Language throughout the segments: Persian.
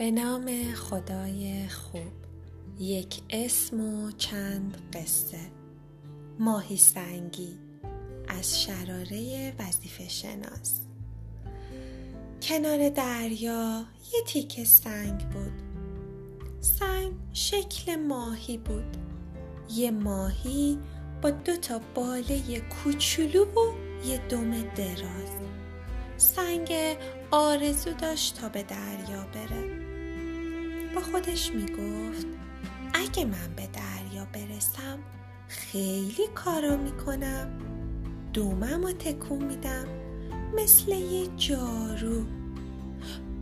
به نام خدای خوب. یک اسم و چند قصه. ماهی سنگی از شراره وظیفه شناس. کنار دریا یه تیک سنگ بود. سنگ شکل ماهی بود. یه ماهی با دو تا باله کوچولو و یه دم دراز. سنگ آرزو داشت تا به دریا بره. با خودش می‌گفت اگه من به دریا برسم خیلی کارا می‌کنم. دومم رو تکون میدم مثل یه جارو.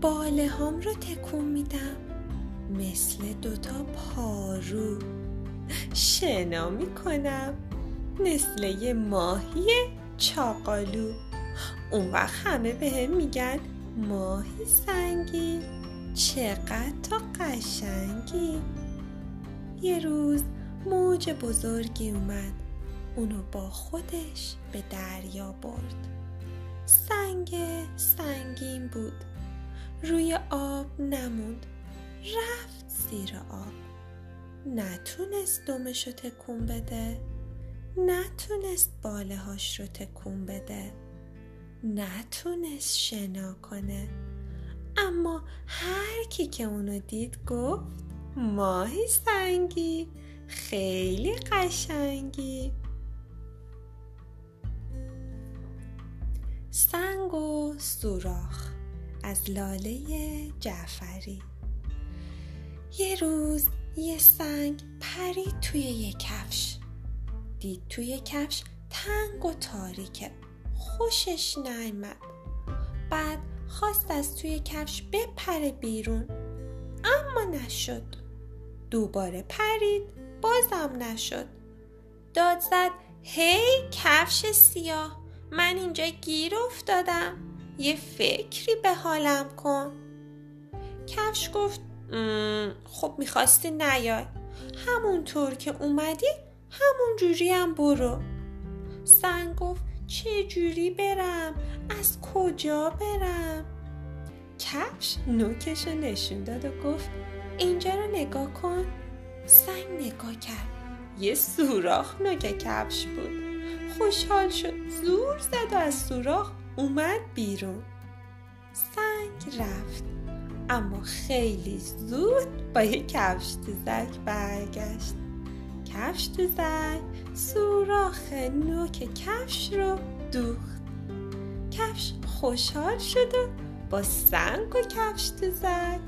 باله هم رو تکون میدم مثل دوتا پارو. شنا می‌کنم مثل یه ماهی چاقالو. اون وقت همه به میگن ماهی سنگی چقدر تو قشنگی. یه روز موج بزرگی اومد. اونو با خودش به دریا برد. سنگ سنگین بود. روی آب نموند رفت زیر آب. نتونست دمشو تکون بده. نتونست باله هاش رو تکون بده. نتونست شنا کنه. اما هر کی که اونو دید گفت ماهی سنگی خیلی قشنگی. سنگ و سوراخ از لاله جعفری. یه روز یه سنگ پرید توی یه کفش. دید توی کفش تنگ و تاریکه. خوشش نیامد بعد خواست از توی کفش بپره بیرون. اما نشد. دوباره پرید. بازم نشد. داد زد هی کفش سیاه من اینجا گیر افتادم. یه فکری به حالم کن. کفش گفت خب می‌خواستی نیای. همونطور که اومدی همون جوری هم برو. سنگ گفت چه جوری برم؟ از کجا برم؟ کفش نوکش رو نشون داد و گفت اینجا رو نگاه کن. سنگ نگاه کرد. یه سوراخ نوک کفش بود. خوشحال شد. زور زد و از سوراخ اومد بیرون. سنگ رفت. اما خیلی زود با یه کفش زک برگشت. کفش زک سوراخ نوک کفش رو دوخت. کفش خوشحال شد و با سنگ و کفش زک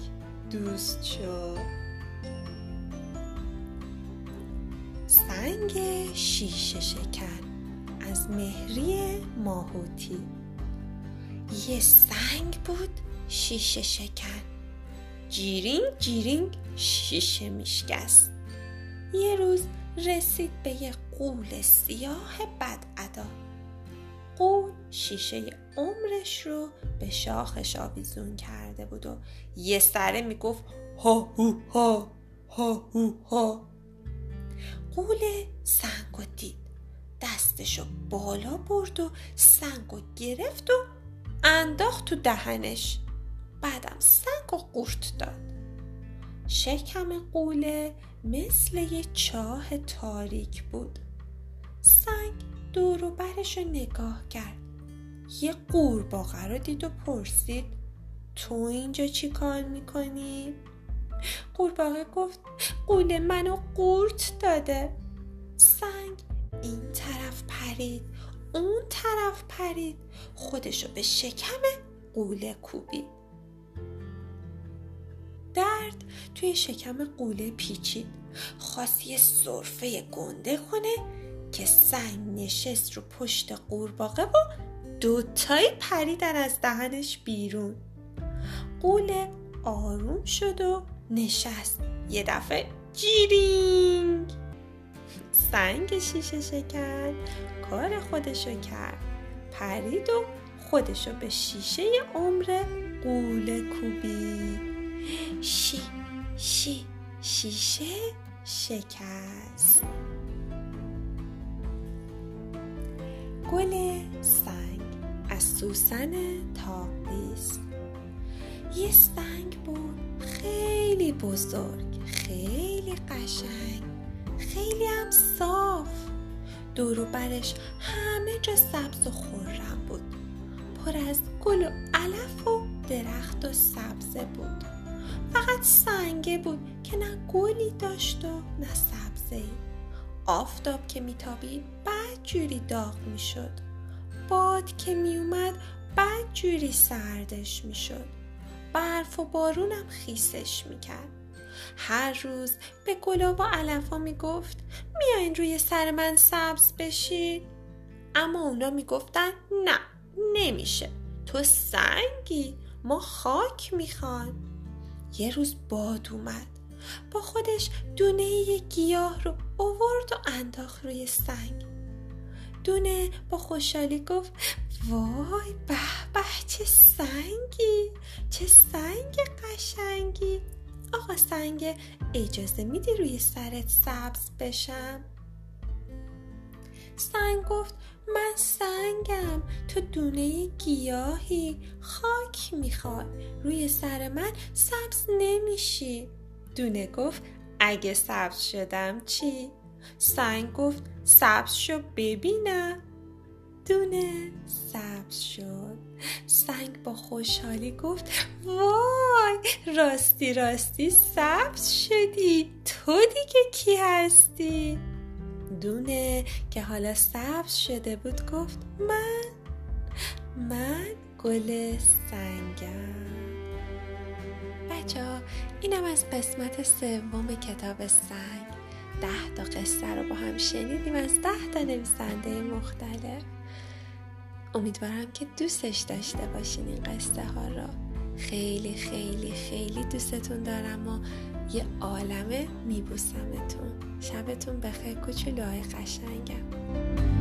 دوست شد. سنگ شیشه شکن از مهری ماهوتی. یه سنگ بود شیشه شکن. جیرینگ جیرینگ شیشه میشکست. یه روز رسید به یه قول سیاه بد ادا. قول شیشه عمرش رو به شاخش آویزون کرده بود و یه سره می‌گفت ها هو ها ها هو ها. قول سنگ و دید دستشو بالا برد و سنگ و گرفت و انداخت تو دهنش. بعدم سنگ و قورت داد. شکم قوله مثل یه چاه تاریک بود. سنگ دور برش رو نگاه کرد. یه قورباغه رو دید و پرسید تو اینجا چی کار می‌کنی؟ قورباغه گفت قوله منو قورت داده. سنگ این طرف پرید اون طرف پرید. خودشو به شکم قوله کوبید. توی شکم قوله پیچید. خواست یه صرفه گنده کنه که سنگ نشست رو پشت قورباغه و دوتایی پریدن از دهنش بیرون. قوله آروم شد و نشست. یه دفعه جیرینگ! سنگ شیشه شکن کار خودشو کرد. پرید و خودشو به شیشه عمر قوله کوبید. شی شی شیشه شکست. گل سنگ از سوسن تاقیست یه سنگ بود خیلی بزرگ خیلی قشنگ خیلی هم صاف. دور برش همه جا سبز و خورم بود. پر از گل و علف و درخت و سبزه بود. فقط سنگه بود که نه گلی داشت و نه سبزه. آفتاب که میتابید بعد جوری داغ می‌شد. باد که میومد بعد جوری سردش می‌شد. برف و بارونم خیسش می‌کرد. هر روز به گلا و علفا می‌گفت میاین روی سر من سبز بشید اما اونا می‌گفتن نه نمیشه. تو سنگی. ما خاک می‌خوان یه روز باد اومد. با خودش دونه یه گیاه رو اوورد و انداخت روی سنگ. دونه با خوشحالی گفت وای به به چه سنگی چه سنگ قشنگی. آقا سنگ اجازه میدی روی سرت سبز بشم؟ سنگ گفت من سنگم. تو دونه گیاهی خاک می‌خوای. روی سر من سبز نمیشی. دونه گفت اگه سبز شدم چی؟ سنگ گفت سبز شو ببینم دونه سبز شد. سنگ با خوشحالی گفت وای راستی راستی سبز شدی. تو دیگه کی هستی؟ دونه که حالا سبز شده بود گفت من من گل سنگم. بچه ها اینم از قسمت سوم کتاب سنگ. ده تا قصه رو با هم شنیدیم از ده تا نویسنده مختلف. امیدوارم که دوستش داشته باشین این قصه ها رو. خیلی خیلی خیلی دوستتون دارم و یه عالمه میبوسمتون. شبتون بخیر کوچولوهای قشنگم.